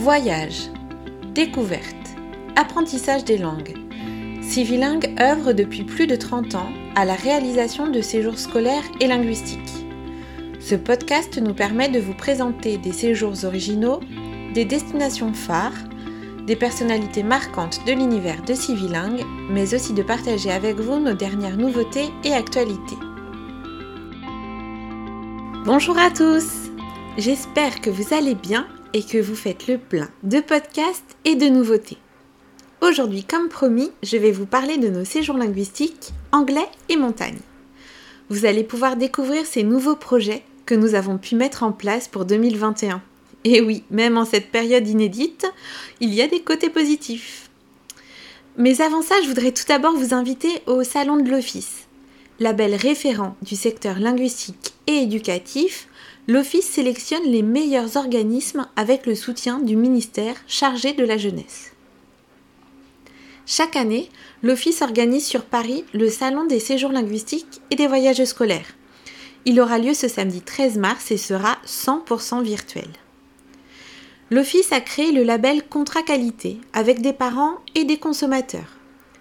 Voyage, découverte, apprentissage des langues. Civilingue œuvre depuis plus de 30 ans à la réalisation de séjours scolaires et linguistiques. Ce podcast nous permet de vous présenter des séjours originaux, des destinations phares, des personnalités marquantes de l'univers de Civilingue, mais aussi de partager avec vous nos dernières nouveautés et actualités. Bonjour à tous J'espère que vous allez bien et que vous faites le plein de podcasts et de nouveautés. Aujourd'hui, comme promis, je vais vous parler de nos séjours linguistiques anglais et montagne. Vous allez pouvoir découvrir ces nouveaux projets que nous avons pu mettre en place pour 2021. Et oui, même en cette période inédite, il y a des côtés positifs. Mais avant ça, je voudrais tout d'abord vous inviter au Salon de l'Office. Label référent du secteur linguistique et éducatif, l'Office sélectionne les meilleurs organismes avec le soutien du ministère chargé de la jeunesse. Chaque année, l'Office organise sur Paris le Salon des séjours linguistiques et des voyages scolaires. Il aura lieu ce samedi 13 mars et sera 100% virtuel. L'Office a créé le label Contrat Qualité avec des parents et des consommateurs.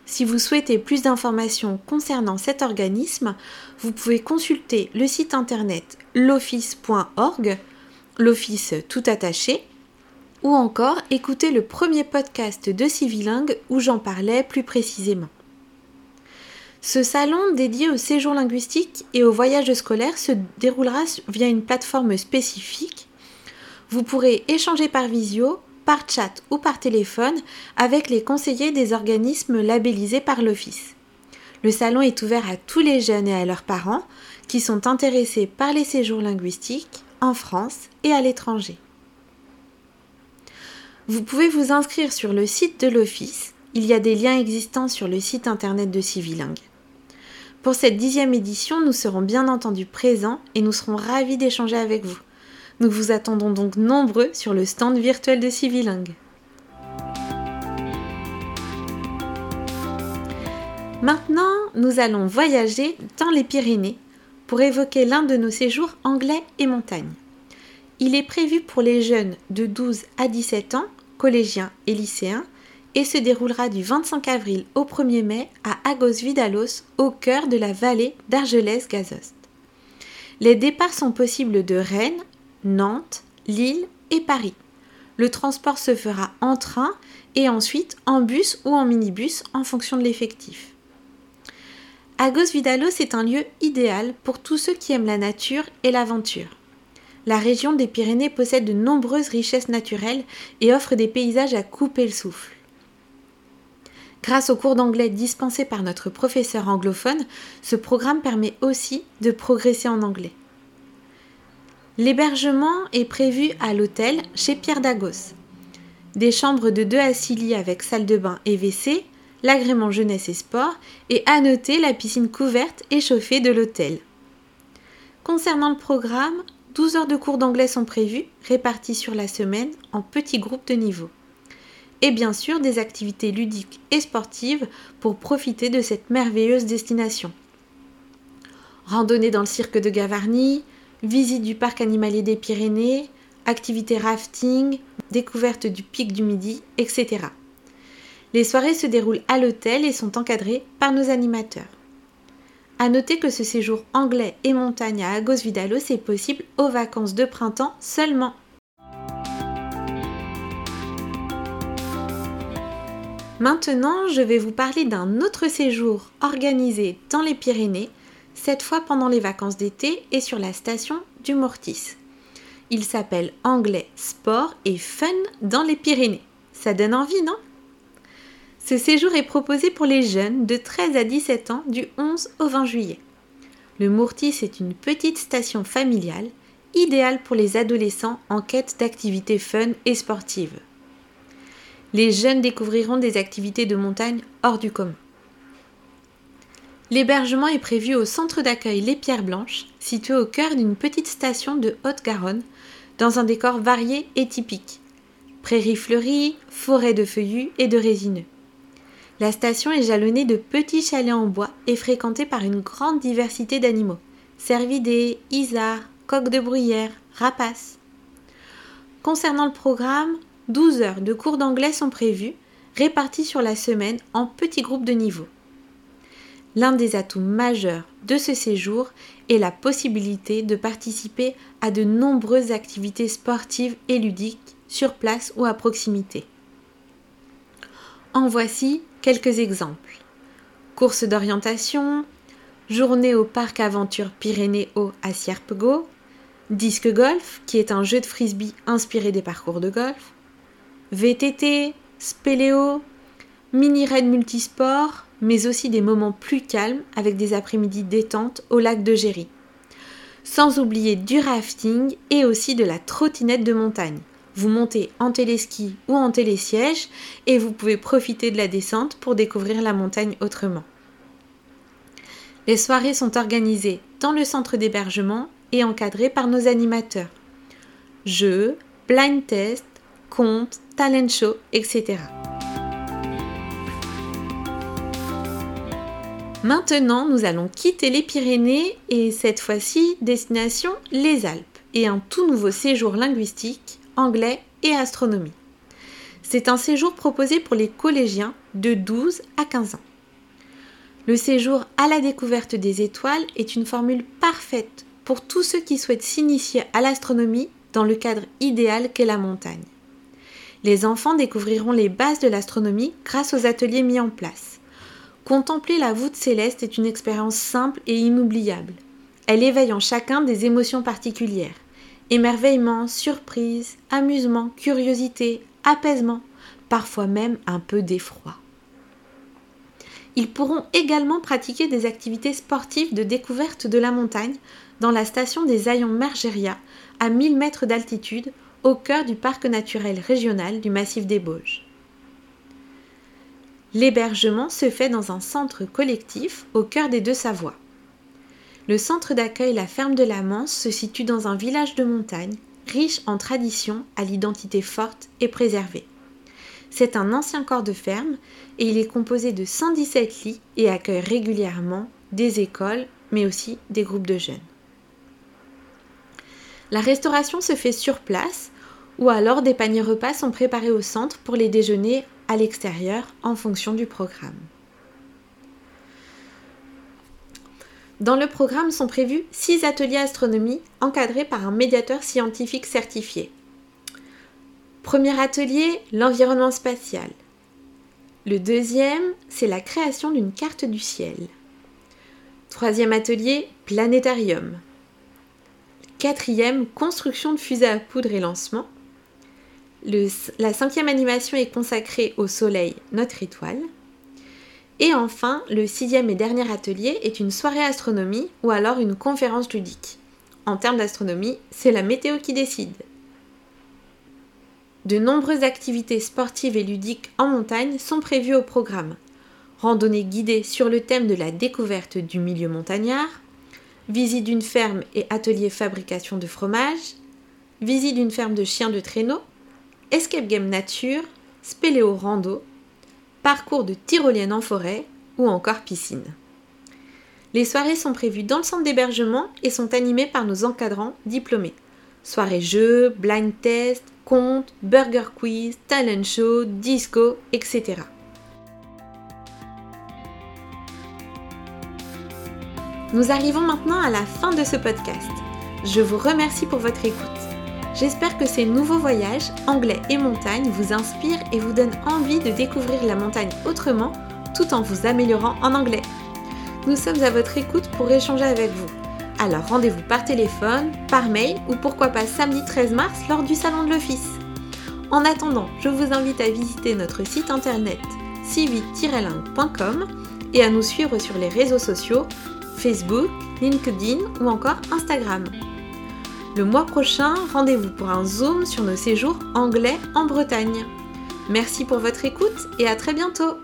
Si vous souhaitez plus d'informations concernant cet organisme, vous pouvez consulter le site internet l'office.org, l'office tout attaché, ou encore écouter le premier podcast de Civilingue où j'en parlais plus précisément. Ce salon dédié au séjour linguistique et au voyage scolaire se déroulera via une plateforme spécifique. Vous pourrez échanger par visio, par chat ou par téléphone avec les conseillers des organismes labellisés par l'Office. Le salon est ouvert à tous les jeunes et à leurs parents qui sont intéressés par les séjours linguistiques en France et à l'étranger. Vous pouvez vous inscrire sur le site de l'Office. Il y a des liens existants sur le site internet de Civilingue. Pour cette dixième édition, nous serons bien entendu présents et nous serons ravis d'échanger avec vous. Nous vous attendons donc nombreux sur le stand virtuel de Civilingue. Maintenant, nous allons voyager dans les Pyrénées pour évoquer l'un de nos séjours anglais et montagne. Il est prévu pour les jeunes de 12 à 17 ans, collégiens et lycéens, et se déroulera du 25 avril au 1er mai à Agos-Vidalos, au cœur de la vallée d'Argelès-Gazost. Les départs sont possibles de Rennes, Nantes, Lille et Paris. Le transport se fera en train et ensuite en bus ou en minibus en fonction de l'effectif. Agos Vidalos est un lieu idéal pour tous ceux qui aiment la nature et l'aventure. La région des Pyrénées possède de nombreuses richesses naturelles et offre des paysages à couper le souffle. Grâce aux cours d'anglais dispensés par notre professeur anglophone, ce programme permet aussi de progresser en anglais. L'hébergement est prévu à l'hôtel chez Pierre Dagos. Des chambres de 2 à 6 lits avec salle de bain et WC, l'agrément jeunesse et sport et à noter la piscine couverte et chauffée de l'hôtel. Concernant le programme, 12 heures de cours d'anglais sont prévues, réparties sur la semaine en petits groupes de niveau. Et bien sûr des activités ludiques et sportives pour profiter de cette merveilleuse destination. Randonnée dans le cirque de Gavarnie, visite du parc animalier des Pyrénées, activités rafting, découverte du pic du Midi, etc. Les soirées se déroulent à l'hôtel et sont encadrées par nos animateurs. À noter que ce séjour anglais et montagne à Agos Vidalos est possible aux vacances de printemps seulement. Maintenant, je vais vous parler d'un autre séjour organisé dans les Pyrénées cette fois pendant les vacances d'été et sur la station du Mortis. Il s'appelle Anglais Sport et Fun dans les Pyrénées. Ça donne envie, non? Ce séjour est proposé pour les jeunes de 13 à 17 ans du 11 au 20 juillet. Le Mortis est une petite station familiale, idéale pour les adolescents en quête d'activités fun et sportives. Les jeunes découvriront des activités de montagne hors du commun. L'hébergement est prévu au centre d'accueil Les Pierres Blanches, situé au cœur d'une petite station de Haute-Garonne, dans un décor varié et typique. Prairies fleuries, forêts de feuillus et de résineux. La station est jalonnée de petits chalets en bois et fréquentée par une grande diversité d'animaux. Cervidés, isards, coqs de bruyère, rapaces. Concernant le programme, 12 heures de cours d'anglais sont prévues, réparties sur la semaine en petits groupes de niveau. L'un des atouts majeurs de ce séjour est la possibilité de participer à de nombreuses activités sportives et ludiques sur place ou à proximité. En voici quelques exemples. Course d'orientation, journée au parc aventure Pyrénées-Eau à Sierpego, disque golf, qui est un jeu de frisbee inspiré des parcours de golf, VTT, spéléo, mini-raid multisport, mais aussi des moments plus calmes avec des après-midi détente au lac de Géry. Sans oublier du rafting et aussi de la trottinette de montagne. Vous montez en téléski ou en télésiège et vous pouvez profiter de la descente pour découvrir la montagne autrement. Les soirées sont organisées dans le centre d'hébergement et encadrées par nos animateurs. Jeux, blind test, contes, talent show, etc. Maintenant, nous allons quitter les Pyrénées et cette fois-ci, destination les Alpes et un tout nouveau séjour linguistique, anglais et astronomie. C'est un séjour proposé pour les collégiens de 12 à 15 ans. Le séjour à la découverte des étoiles est une formule parfaite pour tous ceux qui souhaitent s'initier à l'astronomie dans le cadre idéal qu'est la montagne. Les enfants découvriront les bases de l'astronomie grâce aux ateliers mis en place. Contempler la voûte céleste est une expérience simple et inoubliable. Elle éveille en chacun des émotions particulières. Émerveillement, surprise, amusement, curiosité, apaisement, parfois même un peu d'effroi. Ils pourront également pratiquer des activités sportives de découverte de la montagne dans la station des Ayons Mergeria, à 1000 mètres d'altitude, au cœur du parc naturel régional du massif des Bauges. L'hébergement se fait dans un centre collectif au cœur des Deux-Savoies. Le centre d'accueil La Ferme de la Manse se situe dans un village de montagne, riche en traditions à l'identité forte et préservée. C'est un ancien corps de ferme et il est composé de 117 lits et accueille régulièrement des écoles, mais aussi des groupes de jeunes. La restauration se fait sur place ou alors des paniers repas sont préparés au centre pour les déjeuners à l'extérieur en fonction du programme. Dans le programme sont prévus 6 ateliers astronomie encadrés par un médiateur scientifique certifié. Premier atelier, l'environnement spatial. Le deuxième, c'est la création d'une carte du ciel. Troisième atelier, planétarium. Quatrième, construction de fusées à poudre et lancement. La cinquième animation est consacrée au Soleil, notre étoile. Et enfin, le sixième et dernier atelier est une soirée astronomie ou alors une conférence ludique. En termes d'astronomie, c'est la météo qui décide. De nombreuses activités sportives et ludiques en montagne sont prévues au programme. Randonnée guidée sur le thème de la découverte du milieu montagnard, visite d'une ferme et atelier fabrication de fromage, visite d'une ferme de chiens de traîneau, escape game nature, spéléo rando, parcours de tyrolienne en forêt ou encore piscine. Les soirées sont prévues dans le centre d'hébergement et sont animées par nos encadrants diplômés. Soirée jeux, blind test, contes, burger quiz, talent show, disco, etc. Nous arrivons maintenant à la fin de ce podcast. Je vous remercie pour votre écoute. J'espère que ces nouveaux voyages, anglais et montagne, vous inspirent et vous donnent envie de découvrir la montagne autrement tout en vous améliorant en anglais. Nous sommes à votre écoute pour échanger avec vous. Alors rendez-vous par téléphone, par mail ou pourquoi pas samedi 13 mars lors du Salon de l'Office. En attendant, je vous invite à visiter notre site internet civi-langue.com et à nous suivre sur les réseaux sociaux Facebook, LinkedIn ou encore Instagram. Le mois prochain, rendez-vous pour un zoom sur nos séjours anglais en Bretagne. Merci pour votre écoute et à très bientôt